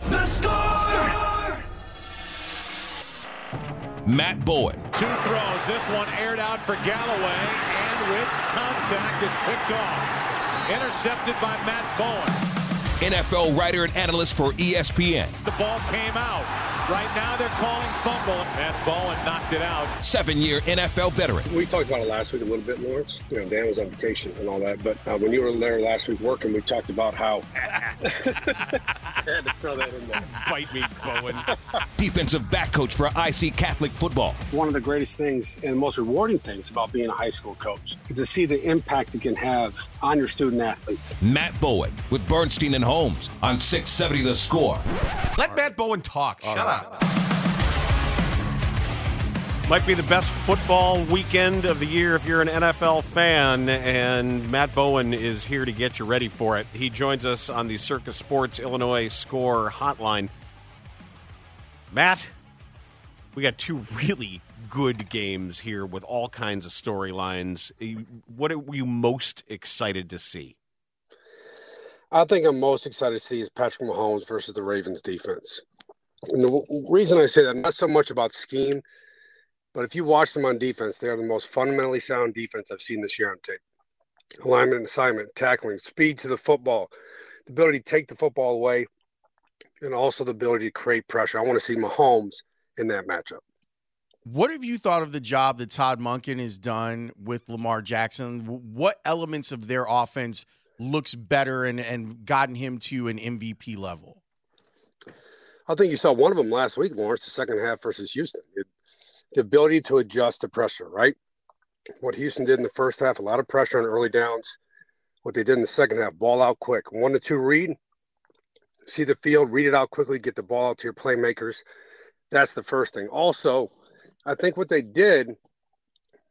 The score! Matt Bowen. Two throws. This one aired out for Galloway, and with contact, it's picked off. Intercepted by Matt Bowen. NFL writer and analyst for ESPN. The ball came out. Right now they're calling fumble, Matt Bowen knocked it out. Seven-year NFL veteran. We talked about it last week a little bit, Laurence. You know, Dan was on vacation and all that, but uh, when you were there last week working, we talked about how. I had to throw that in there. Bite me, Bowen. Defensive back coach for IC Catholic football. One of the greatest things and most rewarding things about being a high school coach is to see the impact it can have on your student athletes. Matt Bowen with Bernstein and Holmes on 670 The Score. Let Matt Bowen talk. Shut up. Might be the best football weekend of the year if you're an NFL fan, and Matt Bowen is here to get you ready for it. He joins us on the Circa Sports Illinois Score Hotline. Matt, we got two really good games here with all kinds of storylines. What are you most excited to see? I think I'm most excited to see is Patrick Mahomes versus the Ravens defense. And the reason I say that, not so much about scheme, but if you watch them on defense, they are the most fundamentally sound defense I've seen this year on tape. Alignment and assignment, tackling, speed to the football, the ability to take the football away, and also the ability to create pressure. I want to see Mahomes in that matchup. What have you thought of the job that Todd Monken has done with Lamar Jackson? What elements of their offense looks better and, and gotten him to an MVP level? I think you saw one of them last week, Laurence, the second half versus Houston. It, the ability to adjust to pressure, right? What Houston did in the first half, a lot of pressure on early downs. What they did in the second half, ball out quick. One to two read, see the field, read it out quickly, get the ball out to your playmakers. That's the first thing. Also, I think what they did,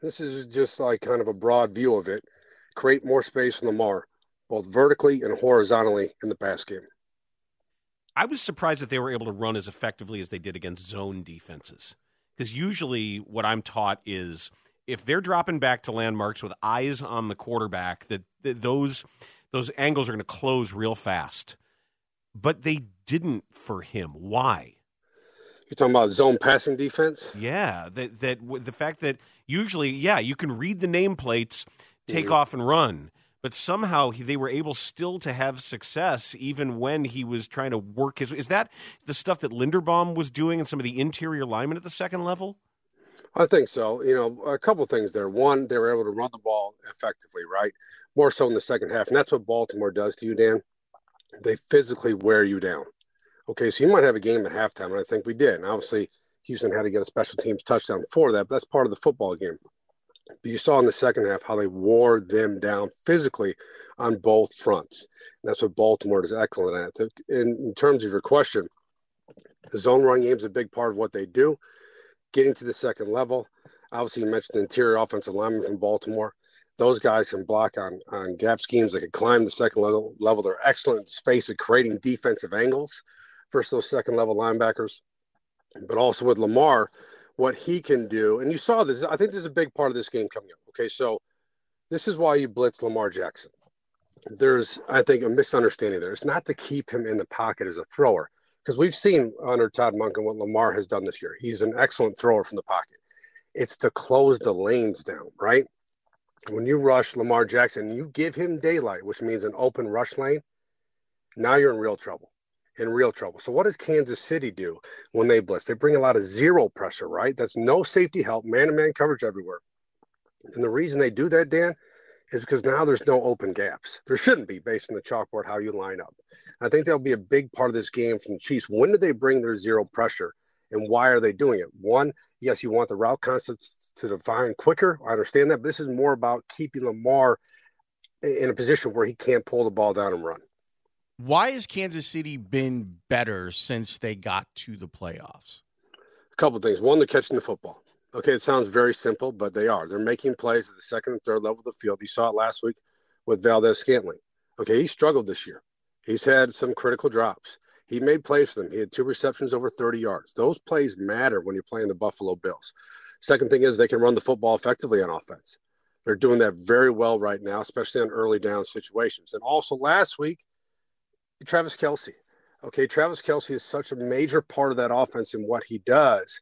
this is just like kind of a broad view of it, create more space for Lamar, both vertically and horizontally in the pass game. I was surprised that they were able to run as effectively as they did against zone defenses. Because usually, what I'm taught is if they're dropping back to landmarks with eyes on the quarterback, that, that those those angles are going to close real fast. But they didn't for him. Why? You're talking about zone passing defense. Yeah, that that the fact that usually, yeah, you can read the nameplates, take Mhm. off and run, but somehow he, they were able still to have success even when he was trying to work his. Is that the stuff that Linderbaum was doing and some of the interior linemen at the second level? I think so. You know, a couple things there. One, they were able to run the ball effectively, right? More so in the second half. And that's what Baltimore does to you, Dan. They physically wear you down. Okay, so you might have a game at halftime, and I think we did. And obviously, Houston had to get a special teams touchdown for that, but that's part of the football game. But you saw in the second half how they wore them down physically on both fronts. And that's what Baltimore is excellent at. In, in terms of your question, the zone run game is a big part of what they do. Getting to the second level, obviously you mentioned the interior offensive lineman from Baltimore. Those guys can block on on gap schemes. They can climb the second level. Level. They're excellent in space at creating defensive angles versus those second level linebackers. But also with Lamar, what he can do, and you saw this. I think this is a big part of this game coming up. Okay, so this is why you blitz Lamar Jackson. There's, I think, a misunderstanding there. It's not to keep him in the pocket as a thrower, because we've seen under Todd Monken what Lamar has done this year. He's an excellent thrower from the pocket. It's to close the lanes down, right? When you rush Lamar Jackson, you give him daylight, which means an open rush lane. Now you're in real trouble. In real trouble. So what does Kansas City do when they blitz? They bring a lot of zero pressure, right? That's no safety help, man-to-man coverage everywhere. And the reason they do that, Dan, is because now there's no open gaps. There shouldn't be based on the chalkboard how you line up. I think that'll be a big part of this game from the Chiefs. When do they bring their zero pressure? And why are they doing it? One, yes, you want the route concepts to define quicker. I understand that, but this is more about keeping Lamar in a position where he can't pull the ball down and run. Why has Kansas City been better since they got to the playoffs? A couple things. One, they're catching the football. Okay, it sounds very simple, but they are. They're making plays at the second and third level of the field. You saw it last week with Valdes-Scantling. Okay, he struggled this year. He's had some critical drops. He made plays for them. He had two receptions over 30 yards. Those plays matter when you're playing the Buffalo Bills. Second thing is they can run the football effectively on offense. They're doing that very well right now, especially on early down situations. And also last week, Travis Kelce. Okay, Travis Kelce is such a major part of that offense in what he does.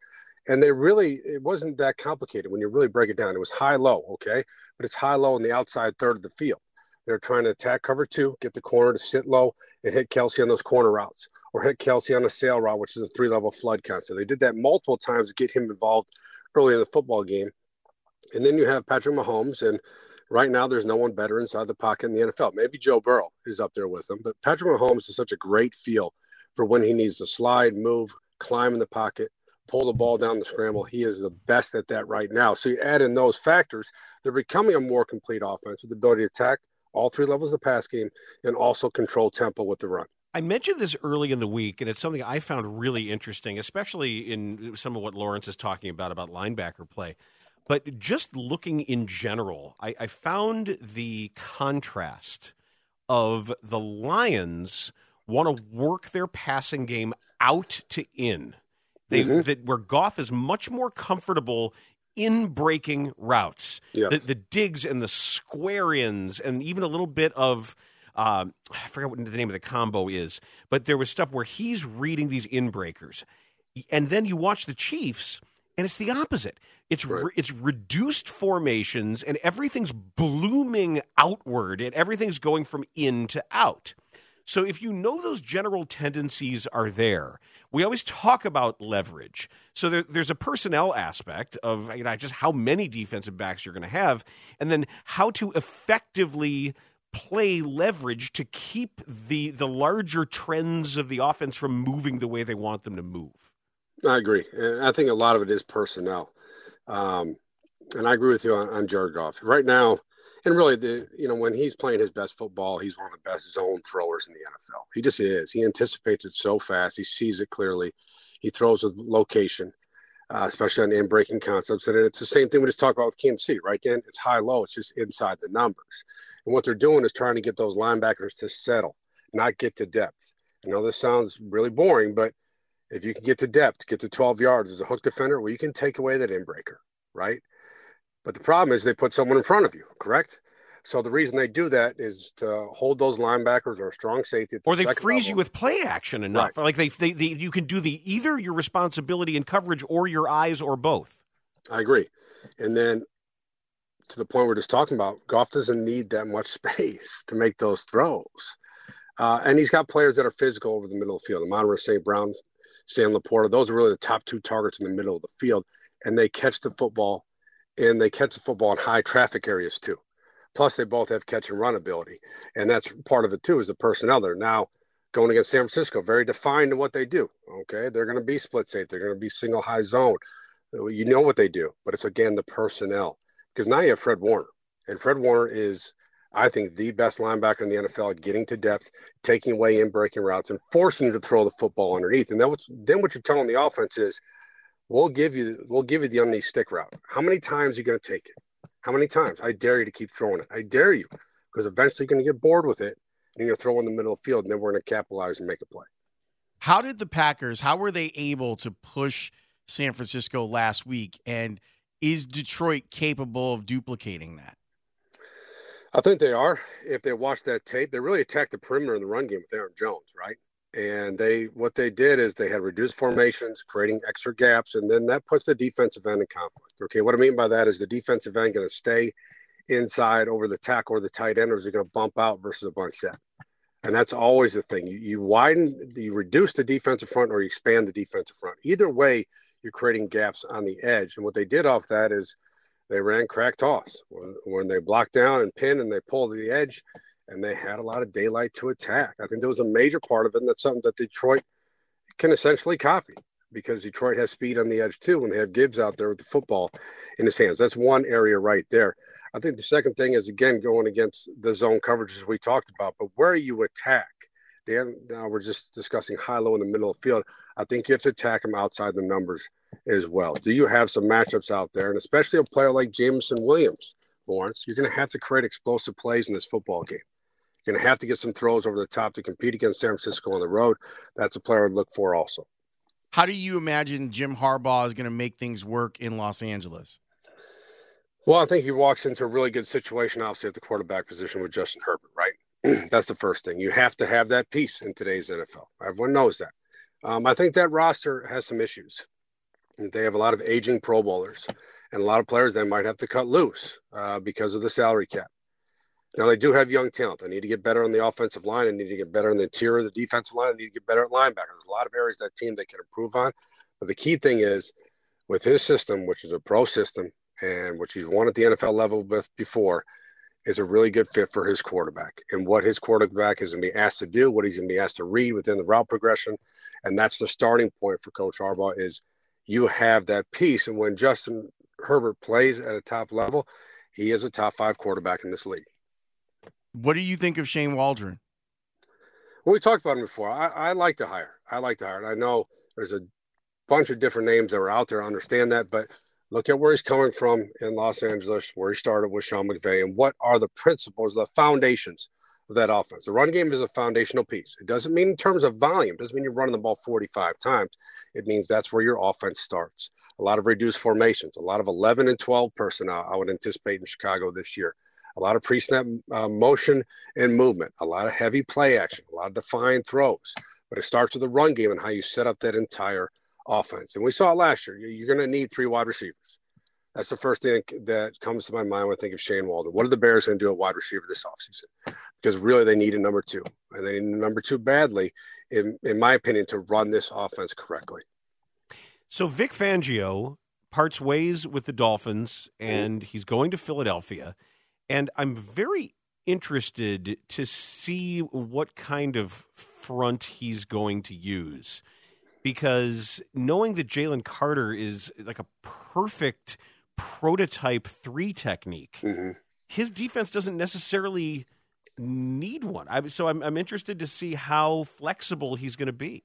And they really, it wasn't that complicated when you really break it down. It was high low, okay, but it's high low in the outside third of the field. They're trying to attack cover two, get the corner to sit low and hit Kelce on those corner routes or hit Kelce on a sail route, which is a three level flood concept. They did that multiple times to get him involved early in the football game. And then you have Patrick Mahomes, and right now there's no one better inside the pocket in the NFL. Maybe Joe Burrow is up there with him, but Patrick Mahomes is such a great feel for when he needs to slide, move, climb in the pocket, pull the ball down the scramble. He is the best at that right now. So you add in those factors, they're becoming a more complete offense with the ability to attack all three levels of the pass game and also control tempo with the run. I mentioned this early in the week, and it's something I found really interesting, especially in some of what Laurence is talking about about linebacker play. But just looking in general, I, I found the contrast of the Lions want to work their passing game out to in. They mm-hmm. that where Goff is much more comfortable in breaking routes. Yes. The, the digs and the square ins, and even a little bit of. Uh, I forgot what the name of the combo is, but there was stuff where he's reading these in breakers. And then you watch the Chiefs, and it's the opposite. It's right. re- it's reduced formations, and everything's blooming outward, and everything's going from in to out. So if you know those general tendencies are there, we always talk about leverage. So there, there's a personnel aspect of you know, just how many defensive backs you're going to have, and then how to effectively play leverage to keep the the larger trends of the offense from moving the way they want them to move. I agree. And I think a lot of it is personnel, um, and I agree with you on, on Jared Goff. Right now, and really the you know when he's playing his best football he's one of the best zone throwers in the nfl he just is. He anticipates it so fast. He sees it clearly. He throws with location uh, especially on in breaking concepts. And it's the same thing we just talked about with kansas city right dan? It's high low. It's just inside the numbers. And what they're doing is trying to get those linebackers to settle not get to depth. I know this sounds really boring but if you can get to depth get to 12 yards as a hook defender well you can take away that in breaker right but the problem is they put someone in front of you, correct? So the reason they do that is to hold those linebackers or a strong safety, or they freeze level. you with play action enough. Right. Like they, they, they, you can do the either your responsibility in coverage or your eyes or both. I agree, and then to the point we're just talking about, Goff doesn't need that much space to make those throws, uh, and he's got players that are physical over the middle of the field. Amon St. Brown, Sam LaPorta, those are really the top two targets in the middle of the field, and they catch the football and they catch the football in high traffic areas too. Plus, they both have catch and run ability, and that's part of it too. Is the personnel there now going against San Francisco? Very defined in what they do. Okay, they're going to be split safe. They're going to be single high zone. You know what they do, but it's again the personnel because now you have Fred Warner, and Fred Warner is, I think, the best linebacker in the NFL getting to depth, taking away in breaking routes, and forcing you to throw the football underneath. And then what, then what you're telling the offense is We'll give you we'll give you the underneath stick route. How many times are you going to take it? How many times? I dare you to keep throwing it. I dare you because eventually you're going to get bored with it and you're going to throw in the middle of the field and then we're going to capitalize and make a play. How did the Packers, how were they able to push San Francisco last week? And is Detroit capable of duplicating that? I think they are. If they watch that tape, they really attacked the perimeter in the run game with Aaron Jones, right? and they what they did is they had reduced formations creating extra gaps and then that puts the defensive end in conflict okay what i mean by that is the defensive end going to stay inside over the tackle or the tight end or is it going to bump out versus a bunch set And that's always the thing. You, you widen, you reduce the defensive front or you expand the defensive front. Either way, you're creating gaps on the edge. And what they did off that is they ran crack toss when, when they blocked down and pin and they pulled to the edge and they had a lot of daylight to attack. I think there was a major part of it, and that's something that Detroit can essentially copy because Detroit has speed on the edge too when they have Gibbs out there with the football in his hands. That's one area right there. I think the second thing is again going against the zone coverages we talked about, but where you attack. Dan, now we're just discussing high low in the middle of the field. I think you have to attack them outside the numbers as well. Do you have some matchups out there, and especially a player like Jameson Williams, Laurence? You're going to have to create explosive plays in this football game. You're going to have to get some throws over the top to compete against San Francisco on the road. That's a player I'd look for also. How do you imagine Jim Harbaugh is going to make things work in Los Angeles? Well, I think he walks into a really good situation, obviously, at the quarterback position with Justin Herbert, right? That's the first thing. You have to have that piece in today's NFL. Everyone knows that. Um, I think that roster has some issues. They have a lot of aging Pro Bowlers and a lot of players they might have to cut loose uh, because of the salary cap. Now they do have young talent. They need to get better on the offensive line. They need to get better on the interior of the defensive line. They need to get better at linebackers. There's a lot of areas that team they can improve on. But the key thing is with his system, which is a pro system, and which he's won at the NFL level with before, is a really good fit for his quarterback and what his quarterback is going to be asked to do, what he's going to be asked to read within the route progression, and that's the starting point for Coach Harbaugh. Is you have that piece, and when Justin Herbert plays at a top level, he is a top five quarterback in this league. What do you think of Shane Waldron? Well, we talked about him before. I, I like to hire. I like to hire. I know there's a bunch of different names that are out there. I understand that, but look at where he's coming from in Los Angeles, where he started with Sean McVay, and what are the principles, the foundations of that offense. The run game is a foundational piece. It doesn't mean in terms of volume, it doesn't mean you're running the ball 45 times. It means that's where your offense starts. A lot of reduced formations, a lot of 11 and 12 personnel I would anticipate in Chicago this year a lot of pre-snap uh, motion and movement, a lot of heavy play action, a lot of defined throws. But it starts with the run game and how you set up that entire offense. And we saw it last year. You're going to need three wide receivers. That's the first thing that comes to my mind when I think of Shane Waldron. What are the Bears going to do at wide receiver this offseason? Because really, they need a number two, and they need a number two badly, in, in my opinion, to run this offense correctly. So Vic Fangio parts ways with the Dolphins, and he's going to Philadelphia. And I'm very interested to see what kind of front he's going to use because knowing that Jalen Carter is like a perfect prototype three technique, mm-hmm. his defense doesn't necessarily need one. I, so I'm, I'm interested to see how flexible he's going to be.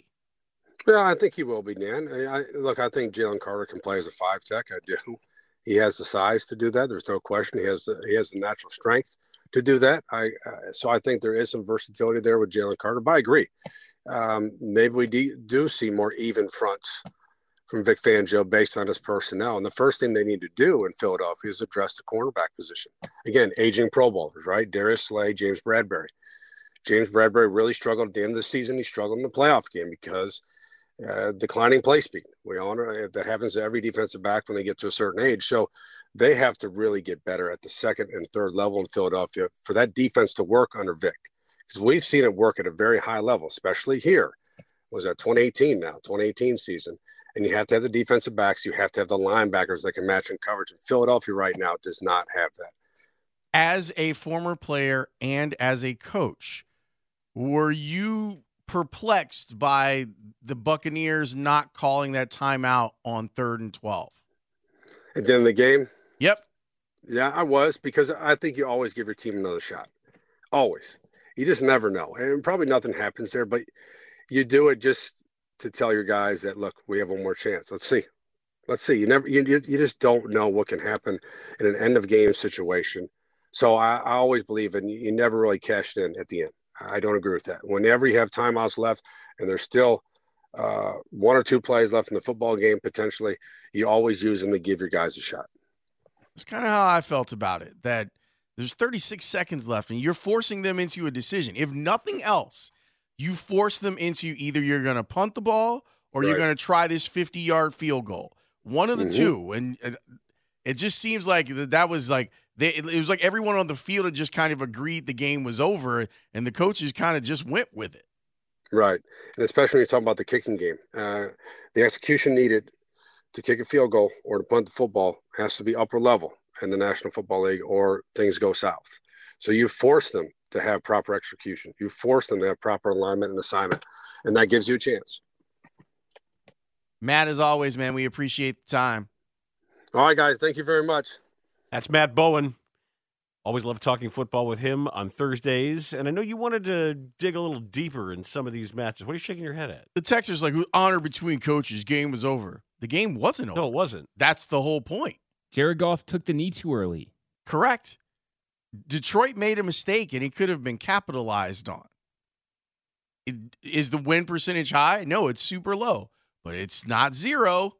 Yeah, I think he will be, Dan. I, look, I think Jalen Carter can play as a five tech. I do. He has the size to do that. There's no question. He has the, he has the natural strength to do that. I uh, so I think there is some versatility there with Jalen Carter. But I agree. Um, maybe we de- do see more even fronts from Vic Fangio based on his personnel. And the first thing they need to do in Philadelphia is address the cornerback position. Again, aging Pro Bowlers, right? Darius Slay, James Bradberry. James Bradberry really struggled at the end of the season. He struggled in the playoff game because – uh, declining play speed. We all know that happens to every defensive back when they get to a certain age. So they have to really get better at the second and third level in Philadelphia for that defense to work under Vic. Because we've seen it work at a very high level, especially here. Was that 2018 now, 2018 season. And you have to have the defensive backs, you have to have the linebackers that can match in coverage. And Philadelphia right now does not have that. As a former player and as a coach, were you perplexed by the Buccaneers not calling that timeout on third and 12. At the end of the game? Yep. Yeah, I was because I think you always give your team another shot. Always. You just never know. And probably nothing happens there, but you do it just to tell your guys that, look, we have one more chance. Let's see. Let's see. You never, you, you just don't know what can happen in an end of game situation. So I, I always believe, and you, you never really cashed in at the end. I don't agree with that. Whenever you have timeouts left and there's still uh, one or two plays left in the football game, potentially, you always use them to give your guys a shot. That's kind of how I felt about it that there's 36 seconds left and you're forcing them into a decision. If nothing else, you force them into either you're going to punt the ball or right. you're going to try this 50 yard field goal. One of the mm-hmm. two. And it just seems like that was like They, it was like everyone on the field had just kind of agreed the game was over, and the coaches kind of just went with it. Right, and especially when you're talking about the kicking game, uh, the execution needed to kick a field goal or to punt the football has to be upper level in the National Football League, or things go south. So you force them to have proper execution. You force them to have proper alignment and assignment, and that gives you a chance. Matt, as always, man, we appreciate the time. All right, guys, thank you very much. That's Matt Bowen. Always love talking football with him on Thursdays. And I know you wanted to dig a little deeper in some of these matches. What are you shaking your head at? The Texans like honor between coaches. Game was over. The game wasn't over. No, it wasn't. That's the whole point. Jared Goff took the knee too early. Correct. Detroit made a mistake and it could have been capitalized on. It, is the win percentage high? No, it's super low, but it's not zero.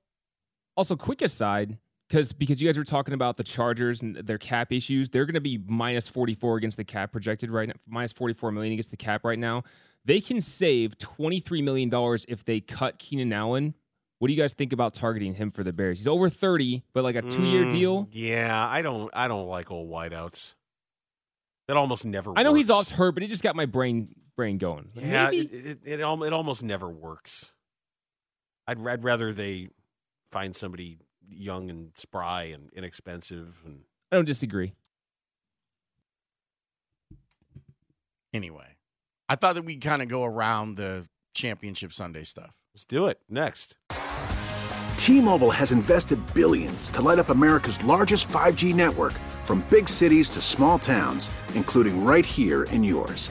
Also, quick aside, because because you guys were talking about the Chargers and their cap issues, they're going to be minus 44 against the cap projected right now, minus 44 million against the cap right now. They can save 23 million dollars if they cut Keenan Allen. What do you guys think about targeting him for the Bears? He's over 30, but like a 2-year Mm, deal. Yeah, I don't I don't like old wideouts. That almost never I know he's off hurt, but it just got my brain brain going. Like, Yeah, maybe it, it, it, it almost never works. I'd, I'd rather they find somebody young and spry and inexpensive and I don't disagree. Anyway, I thought that we'd kind of go around the championship Sunday stuff. let's do it next. T-Mobile has invested billions to light up America's largest 5G network from big cities to small towns, including right here in yours.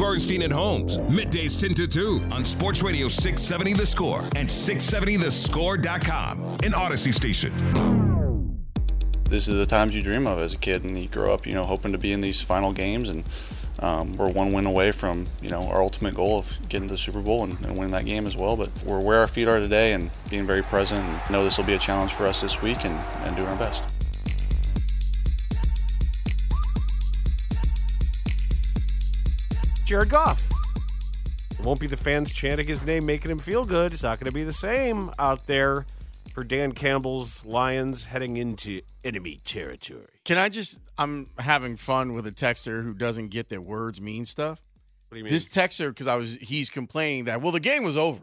Bernstein and Holmes, middays 10 to 2 on Sports Radio 670 The Score and 670thescore.com, an Audacy station. this is the times you dream of as a kid, and you grow up, you know, hoping to be in these final games, and um, we're one win away from, you know, our ultimate goal of getting to the Super Bowl and, and winning that game as well. But we're where our feet are today, and being very present, and know this will be a challenge for us this week, and, and doing our best. Jared Goff. It won't be the fans chanting his name, making him feel good. It's not going to be the same out there for Dan Campbell's Lions heading into enemy territory. Can I just? I'm having fun with a texter who doesn't get that words mean stuff. What do you mean? This texter, because I was, he's complaining that well, the game was over.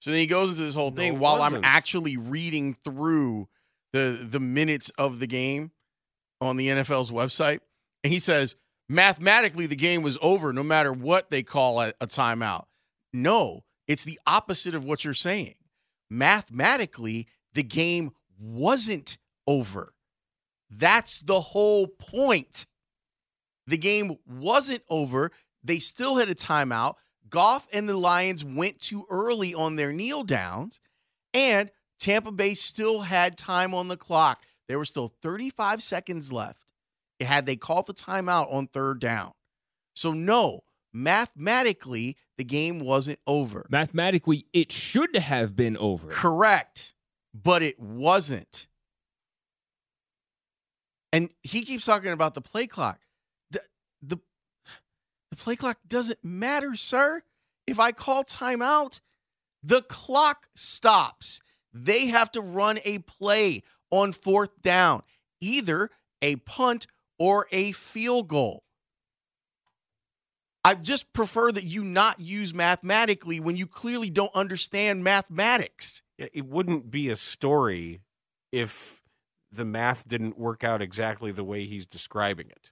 So then he goes into this whole thing it while I'm actually reading through the the minutes of the game on the NFL's website, and he says mathematically the game was over no matter what they call a, a timeout. No, it's the opposite of what you're saying. Mathematically, the game wasn't over. That's the whole point. The game wasn't over. They still had a timeout. Goff and the Lions went too early on their kneel downs, and Tampa Bay still had time on the clock. There were still 35 seconds left. Had they called the timeout on third down. So, no, mathematically, the game wasn't over. Mathematically, it should have been over. Correct. But it wasn't. And he keeps talking about the play clock. The, the, the play clock doesn't matter, sir. If I call timeout, The clock stops. They have to run a play on fourth down, either a punt or a field goal. I just prefer that you not use mathematically when you clearly don't understand mathematics. It wouldn't be a story if the math didn't work out exactly the way he's describing it.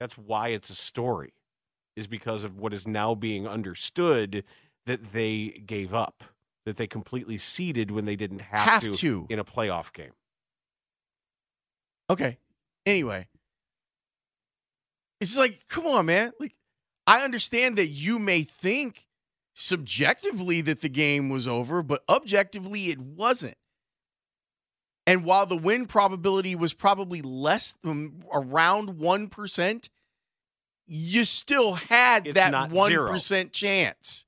That's why it's a story, is because of what is now being understood that they gave up, that they completely ceded when they didn't have, Have to, to. in a playoff game. Okay. Anyway, it's like, come on, man. Like, I understand that you may think subjectively that the game was over, but objectively it wasn't. And while the win probability was probably less than around 1%, you still had It's that 1% zero. chance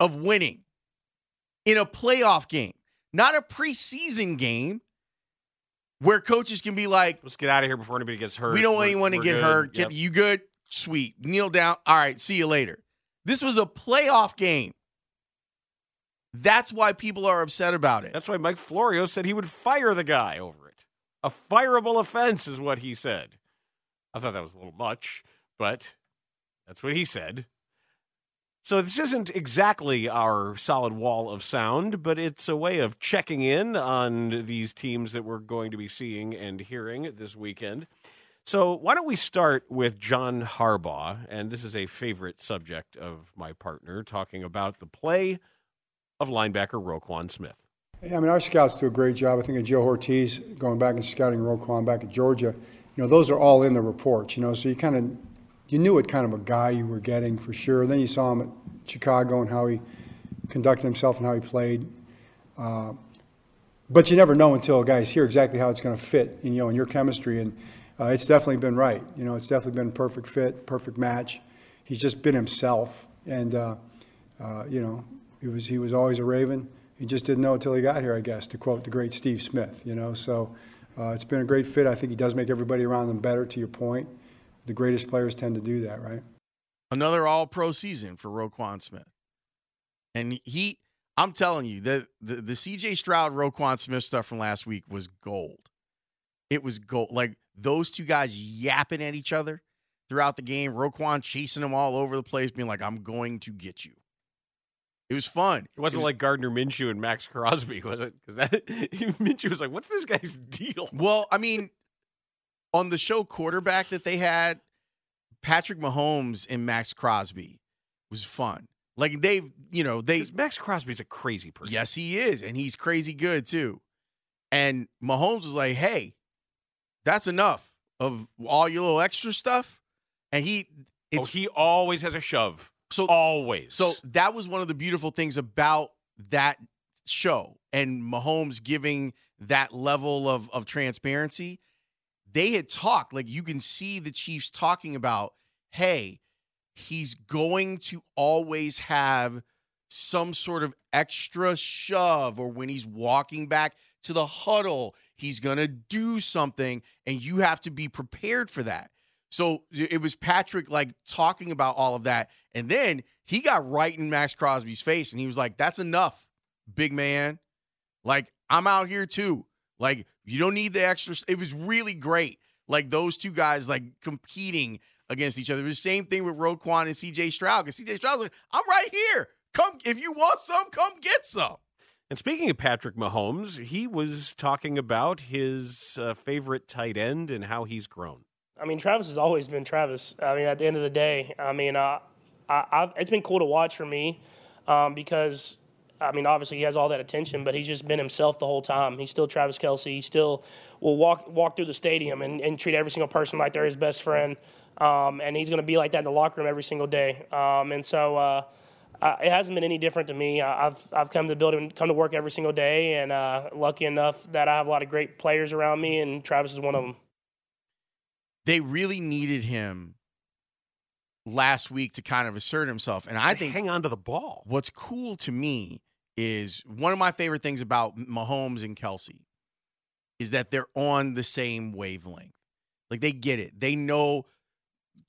of winning in a playoff game, not a preseason game where coaches can be like, Let's get out of here before anybody gets hurt. we don't want anyone to get good. hurt. Yep. You good? Sweet. Kneel down. All right. See you later. This was a playoff game. That's why people are upset about it. That's why Mike Florio said he would fire the guy over it. A fireable offense is what he said. I thought that was a little much, but that's what he said. So this isn't exactly our solid wall of sound, but it's a way of checking in on these teams that we're going to be seeing and hearing this weekend. So why don't we start with John Harbaugh? And this is a favorite subject of my partner, talking about the play of linebacker Roquan Smith. I mean, our scouts do a great job. I think of Joe Hortiz going back and scouting Roquan back at Georgia. You know, those are all in the reports. You know, so you kind of you knew what kind of a guy you were getting for sure. Then you saw him at Chicago and how he conducted himself and how he played. Uh, but you never know until a guys here exactly how it's going to fit, in, you know, in your chemistry. And uh, it's definitely been right. You know, it's definitely been a perfect fit, perfect match. He's just been himself, and uh, uh, you know, he was he was always a Raven. He just didn't know until he got here, I guess, to quote the great Steve Smith. You know, so uh, it's been a great fit. I think he does make everybody around him better. To your point, the greatest players tend to do that, right? Another all pro season for Roquan Smith. And he, I'm telling you, the, the, the CJ Stroud Roquan Smith stuff from last week was gold. It was gold. Like those two guys yapping at each other throughout the game, Roquan chasing them all over the place, being like, I'm going to get you. It was fun. It wasn't like Gardner Minshew and Maxx Crosby, was it? Because that Minshew was like, "What's this guy's deal?" Well, I mean, on the show quarterback that they had, Patrick Mahomes and Maxx Crosby was fun. Like they've, you know, they Maxx Crosby's a crazy person. Yes, he is, and he's crazy good too. And Mahomes was like, "Hey, that's enough of all your little extra stuff." And he, oh, it's oh, he always has a shove. So always. So that was one of the beautiful things about that show and Mahomes giving that level of of transparency. They had talked like you can see the Chiefs talking about, hey, he's going to always have some sort of extra shove or when he's walking back to the huddle, he's going to do something and you have to be prepared for that. So it was Patrick like talking about all of that. And then he got right in Maxx Crosby's face and he was like, that's enough, big man. Like, I'm out here too. Like, you don't need the extra. It was really great. Like, those two guys, like, competing against each other. It was the same thing with Roquan and CJ Stroud because CJ Stroud was like, I'm right here. Come, if you want some, come get some. And speaking of Patrick Mahomes, he was talking about his uh, favorite tight end and how he's grown. I mean, Travis has always been Travis. I mean, at the end of the day, I mean, uh, I, I've, it's been cool to watch for me um, because, I mean, obviously he has all that attention, but he's just been himself the whole time. He's still Travis Kelce. He still will walk walk through the stadium and, and treat every single person like they're his best friend. Um, and he's going to be like that in the locker room every single day. Um, and so uh, uh, it hasn't been any different to me. I- I've I've come to the building, come to work every single day, and uh, lucky enough that I have a lot of great players around me, and Travis is one of them. They really needed him last week to kind of assert himself. And I think hang on to the ball. What's cool to me is one of my favorite things about Mahomes and Kelce is that they're on the same wavelength. Like they get it. They know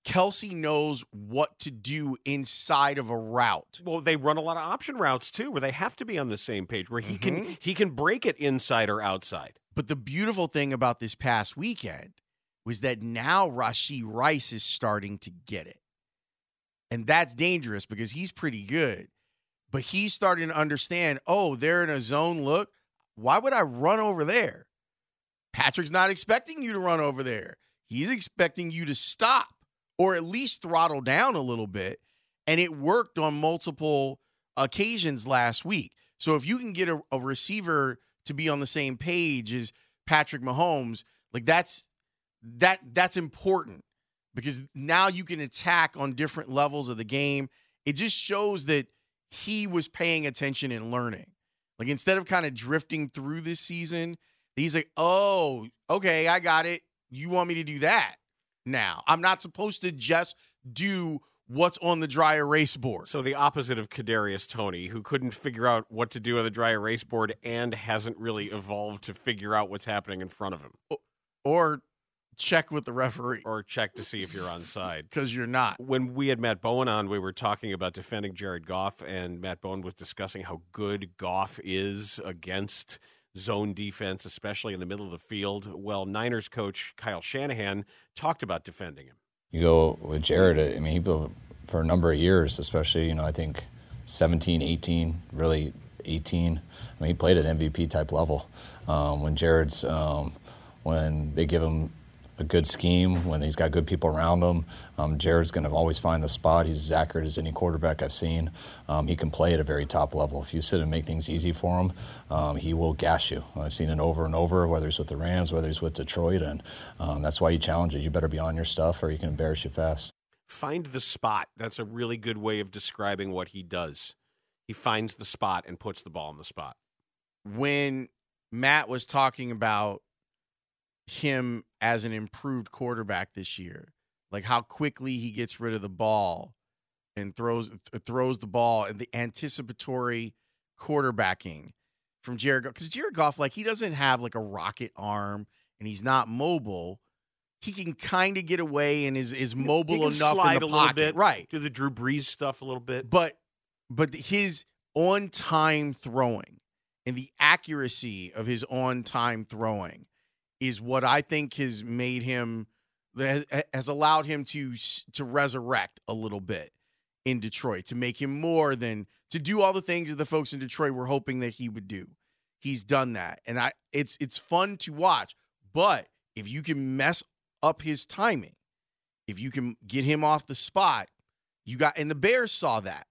Kelce knows what to do inside of a route. Well, they run a lot of option routes too, where they have to be on the same page, where he Mm-hmm. can he can break it inside or outside. But the beautiful thing about this past weekend was that now Rashee Rice is starting to get it. And that's dangerous because he's pretty good. But he's starting to understand oh, they're in a zone look. Why would I run over there? Patrick's not expecting you to run over there. He's expecting you to stop or at least throttle down a little bit. And it worked on multiple occasions last week. So if you can get a, a receiver to be on the same page as Patrick Mahomes, like that's that that's important because now you can attack on different levels of the game. It just shows that he was paying attention and learning. Like instead of kind of drifting through this season, he's like, "Oh, okay, I got it. You want me to do that now? I'm not supposed to just do what's on the dry erase board." So the opposite of Kadarius Toney, who couldn't figure out what to do on the dry erase board and hasn't really evolved to figure out what's happening in front of him, or check with the referee, or check to see if you're on side because you're not. When we had Matt Bowen on, we were talking about defending Jared Goff, and Matt Bowen was discussing how good Goff is against zone defense, especially in the middle of the field. Well, Niners coach Kyle Shanahan talked about defending him. You go with Jared, I mean, he built for a number of years, especially, you know, I think 17, 18, really 18. I mean, he played at MVP type level. Um, when Jared's, um, when they give him a good scheme, when he's got good people around him, um, Jared's going to always find the spot. He's as accurate as any quarterback I've seen. Um, he can play at a very top level. If you sit and make things easy for him, um, he will gas you. I've seen it over and over, whether it's with the Rams, whether it's with Detroit, and um, that's why you challenge it. You better be on your stuff, or he can embarrass you fast. Find the spot. That's a really good way of describing what he does. He finds the spot and puts the ball in the spot. when Matt was talking about him as an improved quarterback this year, like how quickly he gets rid of the ball and throws th- throws the ball and the anticipatory quarterbacking from Jared Goff because Jared Goff like he doesn't have like a rocket arm and he's not mobile. He can kind of get away and is is mobile enough in the pocket, bit, right? Do the Drew Brees stuff a little bit. But but his on time throwing and the accuracy of his on time throwing is what I think has made him has, allowed him to to resurrect a little bit in Detroit to make him more than to do all the things that the folks in Detroit were hoping that he would do. He's done that, and I it's it's fun to watch. But if you can mess up his timing, if you can get him off the spot, you got and the Bears saw that.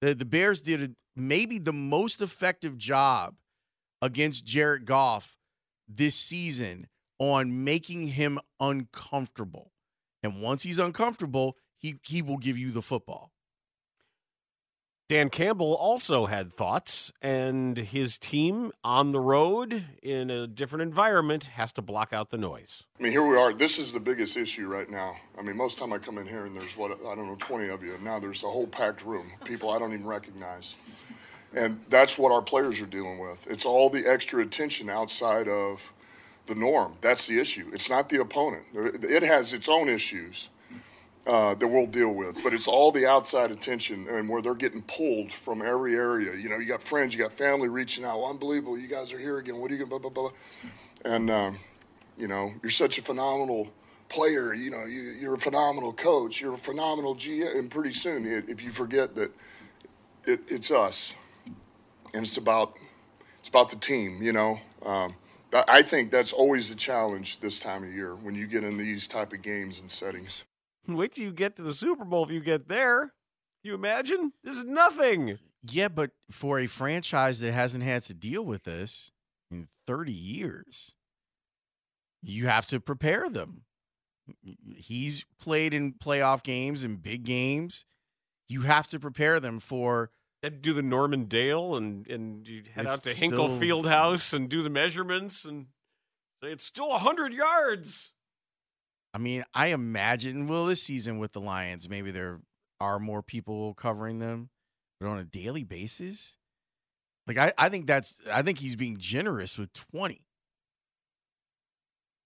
The the Bears did a, maybe the most effective job against Jared Goff this season on making him uncomfortable. And once he's uncomfortable, he he will give you the football. Dan Campbell also had thoughts, and his team on the road in a different environment has to block out the noise. I mean, here we are. This is the biggest issue right now. I mean, most time I come in here and there's what I don't know, 20 of you, and now there's a whole packed room, people I don't even recognize, and that's what our players are dealing with. It's all the extra attention outside of the norm. That's the issue. It's not the opponent. It has its own issues uh, that we'll deal with, but it's all the outside attention and where they're getting pulled from every area. You know, you got friends, you got family reaching out. unbelievable, you guys are here again. What are you going blah blah blah? And um, you know, you're such a phenomenal player. You know, you, you're a phenomenal coach. You're a phenomenal GM. And pretty soon, if you forget that it, it's us, and it's about it's about the team. You know, um, I- I think that's always the challenge this time of year when you get in these type of games and settings. Wait till you get to the Super Bowl if you get there. You imagine? This is nothing. Yeah, but for a franchise that hasn't had to deal with this in 30 years, you have to prepare them. He's played in playoff games and big games. You have to prepare them for Had to do the Norman Dale and and you head It's out to still- Hinkle Field House and do the measurements and say it's still hundred yards. I mean, I imagine well this season with the Lions, maybe there are more people covering them, but on a daily basis, like I, I think that's I think he's being generous with 20.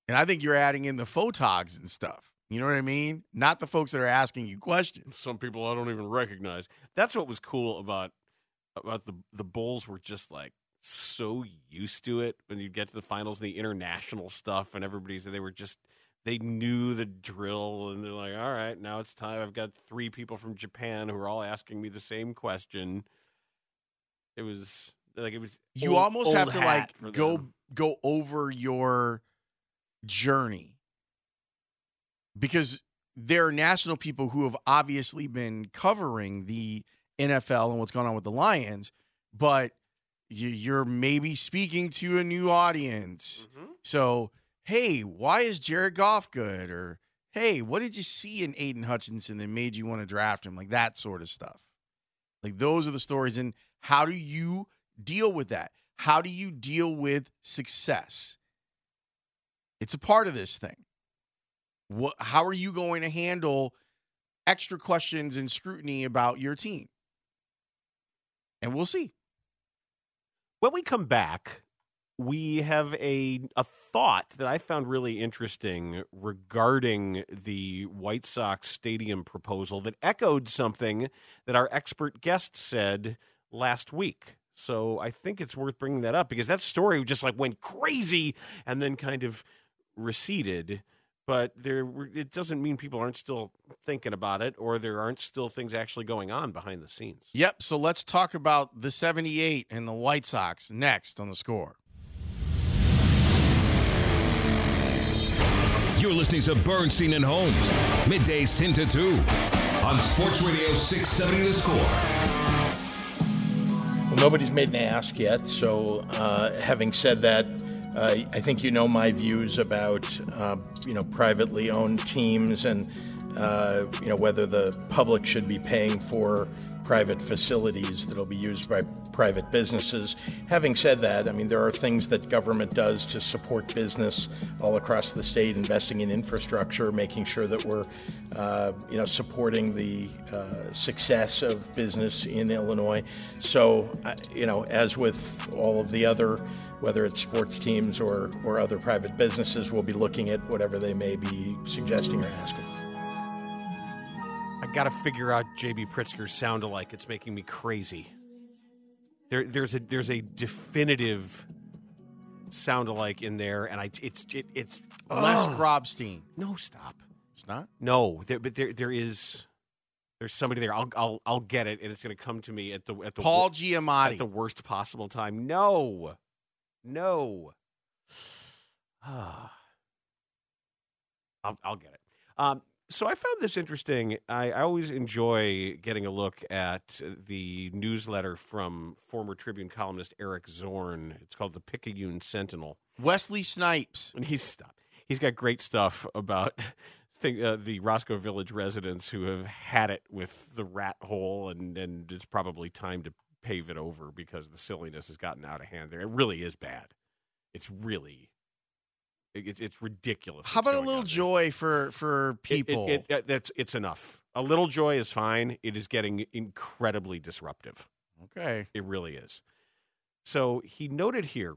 And I think you're adding in the photogs and stuff. You know what I mean? Not the folks that are asking you questions. Some people I don't even recognize. That's what was cool about about the the Bulls were just like so used to it when you get to the finals, and the international stuff, and everybody's they were just they knew the drill, and they're like, all right, now it's time. I've got three people from Japan who are all asking me the same question. It was like it was. You old- almost old have to like go go over your journey because there are national people who have obviously been covering the NFL and what's going on with the Lions, but you, you're maybe speaking to a new audience. Mm-hmm. So, hey, why is Jared Goff good? Or hey, what did you see in Aidan Hutchinson that made you want to draft him? Like that sort of stuff. Like those are the stories. And how do you deal with that? How do you deal with success? It's a part of this thing. What how are you going to handle extra questions and scrutiny about your team? And we'll see. When we come back, we have a a thought that I found really interesting regarding the White Sox stadium proposal that echoed something that our expert guest said last week. So I think it's worth bringing that up because that story just like went crazy and then kind of receded. But there, it doesn't mean people aren't still thinking about it, or there aren't still things actually going on behind the scenes. Yep. So let's talk about the 78 and the White Sox next on the score. You're listening to Bernstein and Holmes, middays 10 to 2 on Sports Radio 670 The Score. Well, nobody's made an ask yet. So, uh, having said that, uh, I think you know my views about uh, you know privately owned teams and uh, you know whether the public should be paying for private facilities that'll be used by private businesses. Having said that, I mean there are things that government does to support business all across the state, investing in infrastructure, making sure that we're uh, you know supporting the uh, success of business in Illinois. So uh, you know, as with all of the other, whether it's sports teams or or other private businesses, we'll be looking at whatever they may be suggesting or asking. I got to figure out JB Pritzker's sound alike. It's making me crazy. There, there's a there's a definitive sound alike in there, and I it's it, it's Les. Grobstein. No, stop. It's not. No, there, but there there is there's somebody there. I'll I'll I'll get it, and it's going to come to me at the at the Paul Giamatti. at the worst possible time. No, no. I'll I'll get it. Um, so I found this interesting. I, I always enjoy getting a look at the newsletter from former Tribune columnist Eric Zorn. It's called the Picayune Sentinel. Wesley Snipes. And he's stop. He's got great stuff about think, uh, the Roscoe Village residents who have had it with the rat hole, and and it's probably time to pave it over because the silliness has gotten out of hand there. It really is bad. It's really. It's it's ridiculous. How about a little joy for for It- it- people? It, it- that's it's enough. A little joy is fine. It is getting incredibly disruptive. Okay. It really is. So he noted here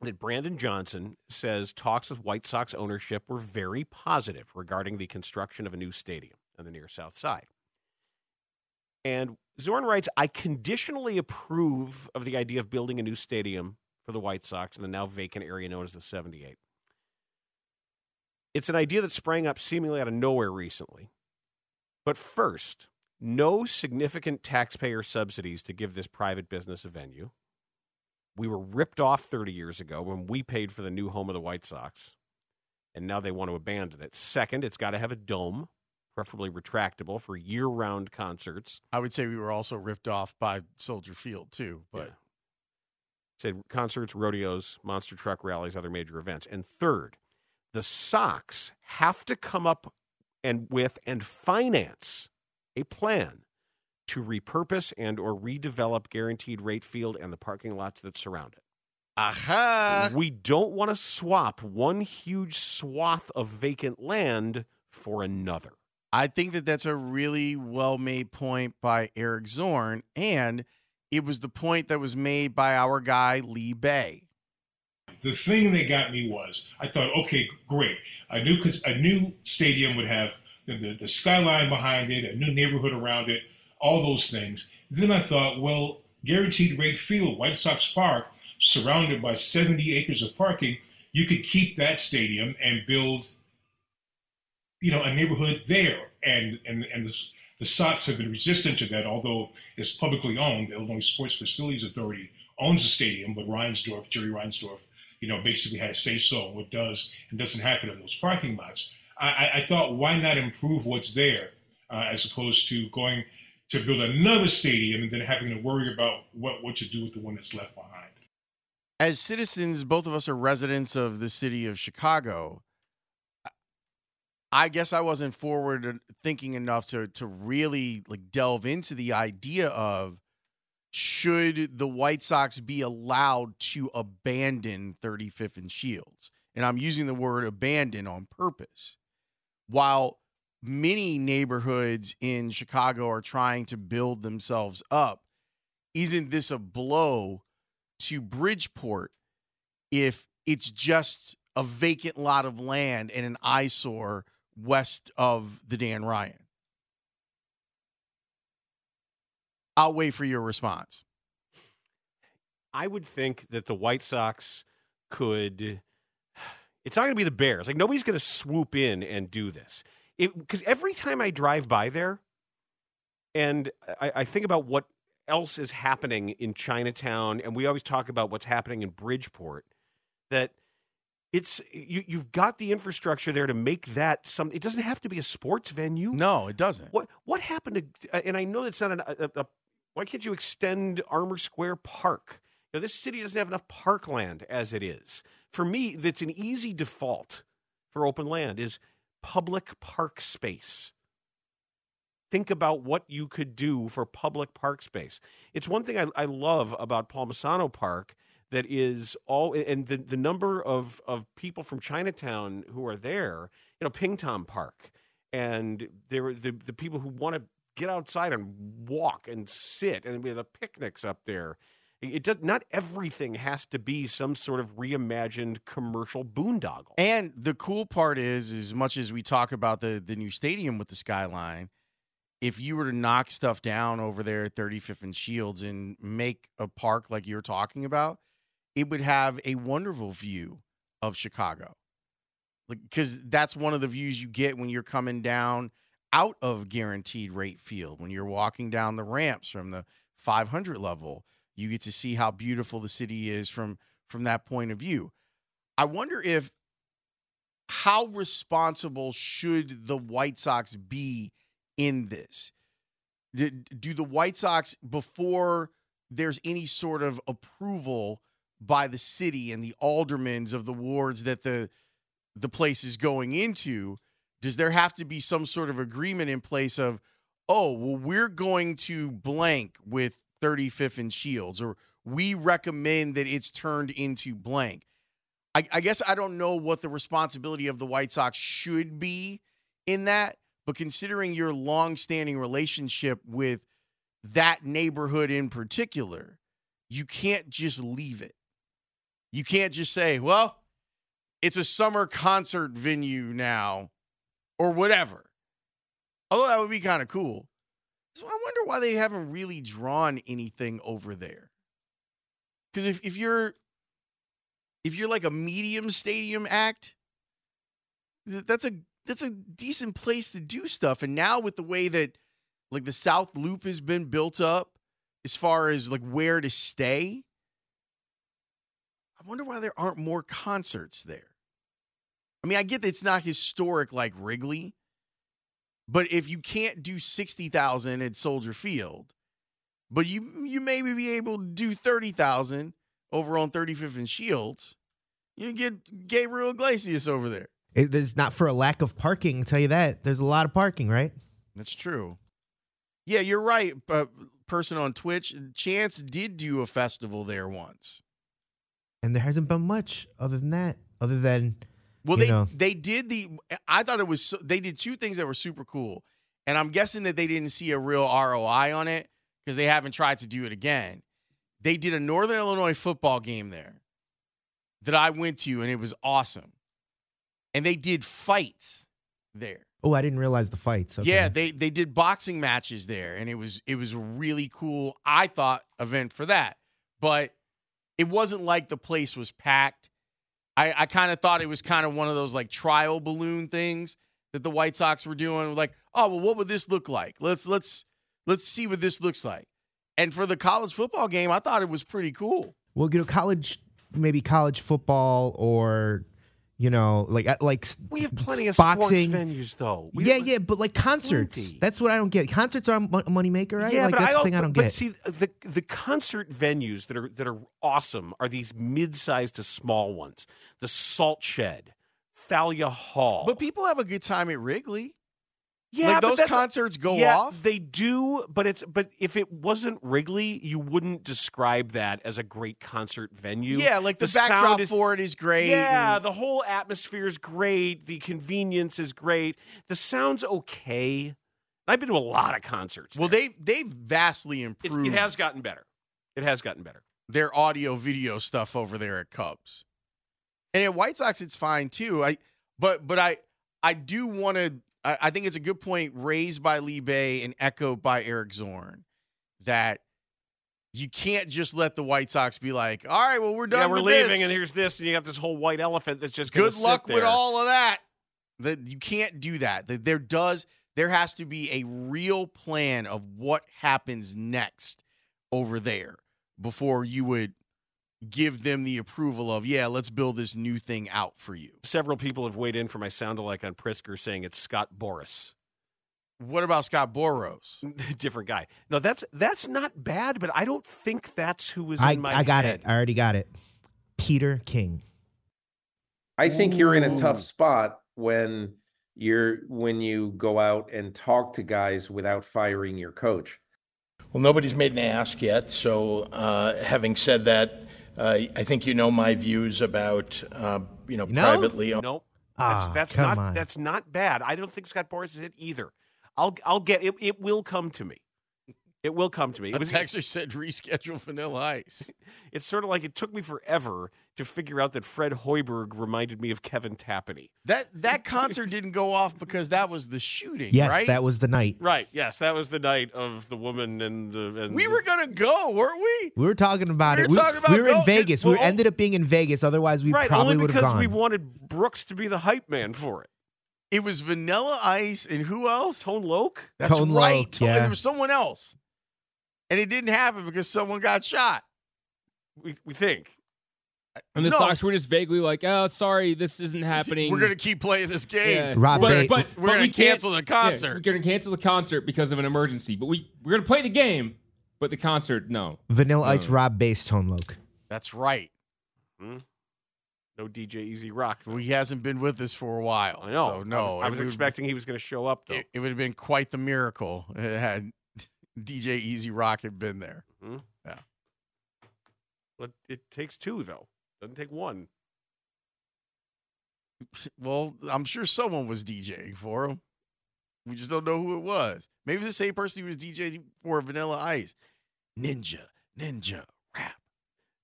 that Brandon Johnson says talks with White Sox ownership were very positive regarding the construction of a new stadium on the near south side. And Zorn writes, I conditionally approve of the idea of building a new stadium for the White Sox in the now vacant area known as the 78. It's an idea that sprang up seemingly out of nowhere recently. But first, no significant taxpayer subsidies to give this private business a venue. We were ripped off 30 years ago when we paid for the new home of the White Sox, and now they want to abandon it. Second, it's got to have a dome, preferably retractable, for year round concerts. I would say we were also ripped off by Soldier Field too, but said concerts, rodeos, monster truck rallies, other major events. And third, the Sox have to come up and with and finance a plan to repurpose and or redevelop guaranteed rate field and the parking lots that surround it. Aha! We don't want to swap one huge swath of vacant land for another. I think that that's a really well made point by Eric Zorn, and it was the point that was made by our guy Lee Bay. The thing that got me was I thought, okay, great, a new a new stadium would have the, the, the skyline behind it, a new neighborhood around it, all those things. Then I thought, well, guaranteed rate field, White Sox Park, surrounded by 70 acres of parking, you could keep that stadium and build, you know, a neighborhood there. And and and the, the Sox have been resistant to that, although it's publicly owned. The Illinois Sports Facilities Authority owns the stadium, but Reinsdorf, Jerry Reinsdorf, you know, basically has say so on what does and doesn't happen in those parking lots. I, I thought, why not improve what's there uh, as opposed to going to build another stadium and then having to worry about what, what to do with the one that's left behind. As citizens, both of us are residents of the city of Chicago. I guess I wasn't forward thinking enough to to really like delve into the idea of should the White Sox be allowed to abandon 35th and Shields? And I'm using the word abandon on purpose. While many neighborhoods in Chicago are trying to build themselves up, isn't this a blow to Bridgeport if it's just a vacant lot of land and an eyesore west of the Dan Ryan? I'll wait for your response. I would think that the White Sox could. It's not going to be the Bears. Like nobody's going to swoop in and do this. Because every time I drive by there, and I, I think about what else is happening in Chinatown, and we always talk about what's happening in Bridgeport, that it's you, you've got the infrastructure there to make that some. It doesn't have to be a sports venue. No, it doesn't. What what happened to? And I know it's not an, a, a. Why can't you extend Armour Square Park? You know, this city doesn't have enough parkland as it is. For me, that's an easy default for open land is public park space. Think about what you could do for public park space. It's one thing I, I love about Palmisano Park that is all and the, the number of, of people from Chinatown who are there, you know, Ping Tom Park. And there the, the people who want to get outside and walk and sit and we have the picnics up there. It does not everything has to be some sort of reimagined commercial boondoggle. And the cool part is, as much as we talk about the the new stadium with the skyline, if you were to knock stuff down over there at 35th and Shields and make a park like you're talking about, it would have a wonderful view of Chicago. Like cuz that's one of the views you get when you're coming down out of guaranteed rate field when you're walking down the ramps from the 500 level you get to see how beautiful the city is from from that point of view. I wonder if how responsible should the White Sox be in this? Do, do the White Sox before there's any sort of approval by the city and the aldermans of the wards that the the place is going into, does there have to be some sort of agreement in place of, oh, well, we're going to blank with 35th and Shields, or we recommend that it's turned into blank. I, I guess I don't know what the responsibility of the White Sox should be in that, but considering your long-standing relationship with that neighborhood in particular, you can't just leave it. You can't just say, well, it's a summer concert venue now or whatever. Although that would be kind of cool. So I wonder why they haven't really drawn anything over there. Because if, if you're if you're like a medium stadium act, that's a that's a decent place to do stuff. And now with the way that like the South Loop has been built up as far as like where to stay, I wonder why there aren't more concerts there. I mean, I get that it's not historic like Wrigley, but if you can't do 60,000 at Soldier Field, but you you maybe be able to do 30,000 over on 35th and Shields, you get Gabriel Iglesias over there. It, there's not for a lack of parking, I'll tell you that. There's a lot of parking, right? That's true. Yeah, you're right. But person on Twitch, Chance did do a festival there once. And there hasn't been much other than that, other than well, they know. they did the. I thought it was. So, they did two things that were super cool, and I'm guessing that they didn't see a real ROI on it because they haven't tried to do it again. They did a Northern Illinois football game there. that I went to, and it was awesome. And they did fights there. Oh, I didn't realize the fights. Okay. Yeah, they they did boxing matches there, and it was it was a really cool. I thought event for that, but it wasn't like the place was packed. I I kind of thought it was kind of one of those like trial balloon things that the White Sox were doing. Like, oh well, what would this look like? Let's let's let's see what this looks like. And for the college football game, I thought it was pretty cool. Well, you know, college, maybe college football or, you know, like like We have plenty of boxing. sports venues, though. We yeah, have- yeah, but like concerts. Plenty. That's what I don't get. Concerts are a mon- moneymaker, right? Yeah, like but that's I the thing I don't but get. see, the the concert venues that are that are awesome are these mid-sized to small ones. The Salt Shed, Thalia Hall. But people have a good time at Wrigley. Yeah, like those concerts go yeah, off. They do, but it's but if it wasn't Wrigley, you wouldn't describe that as a great concert venue. Yeah, like the, sound backdrop is- for it is great. Yeah, and- the whole atmosphere is great. The convenience is great. The sound's okay. I've been to a lot of concerts. well, they they've vastly It, improved. it has gotten better. It has gotten better. their audio video stuff over there at Cubs. And at White Sox, it's fine too. I but but I I do want to. I, I think it's a good point raised by Lee Bay and echoed by Eric Zorn that you can't just let the White Sox be like, all right, well we're done. yeah, we're with leaving, this. and here's this, and you have this whole white elephant that's just good luck with all of that. That you can't do that. That there does there has to be a real plan of what happens next over there before you would give them the approval of yeah, let's build this new thing out for you. Several people have weighed in for my sound alike on Pritzker, saying it's Scott Boris. What about Scott Boros? Different guy. No, that's that's not bad, but I don't think that's who was I, in my I got head. it. I already got it. Peter King. I think you're in a tough spot when you're when you go out and talk to guys without firing your coach. Well, nobody's made an ask yet. So, uh, having said that, uh, I think you know my views about uh, you know No? privately. owned. Nope. Ah, That's that's come not on. that's not bad. I don't think Scott Boris is it either. I'll I'll get it. It will come to me. It will come to me. It A was, texter said reschedule Vanilla Ice. it's sort of like it took me forever to figure out that Fred Hoiberg reminded me of Kevin Tapani. That that concert didn't go off because that was the shooting, Yes, right? that was the night. Right. Yes, that was the night of the woman and the. And we the- were gonna go, weren't we? We were talking about We it. were We, about we were in go- Vegas. we ended up being in Vegas. Otherwise, we right probably only would have gone. because we wanted Brooks to be the hype man for it. It was Vanilla Ice and who else? Tone Loc. That's Tone right. Loc, Tone- yeah. There was someone else, and it didn't happen because someone got shot. We we think. And the No. Sox were just vaguely like, "Oh, sorry, this isn't happening." We're gonna keep playing this game. Yeah. Rob but, Bate- but, We're but gonna we cancel the yeah, concert. we're gonna cancel the concert because of an emergency. But we we're gonna play the game, but the concert, no. Vanilla Ice Rob Base Tone Loc. That's right. Hmm? No DJ E-Z Rock. though. Well, he hasn't been with us for a while. I know. So no, I was, I it was would- expecting he was going to show up though. It, it would have been quite the miracle It had DJ E-Z Rock had been there. Hmm? Yeah. But it takes two though. Doesn't take one. Well, I'm sure someone was DJing for him. We just don't know who it was. Maybe the same person who was DJing for Vanilla Ice. Ninja, Ninja.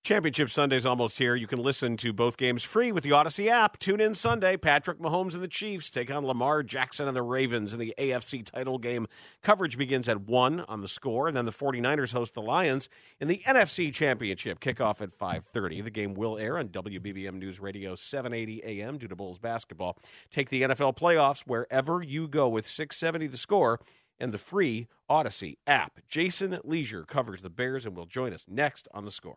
Championship Sunday's almost here. You can listen to both games free with the Audacy app. Tune in Sunday. Patrick Mahomes and the Chiefs take on Lamar Jackson and the Ravens in the AFC title game. Coverage begins at 1 on the score, and then the 49ers host the Lions in the NFC Championship. Kickoff at 5.30. The game will air on WBBM News Radio 780 AM due to Bulls basketball. Take the NFL playoffs wherever you go with 670 the score and the free Audacy app. Jason Lieser covers the Bears and will join us next on the score.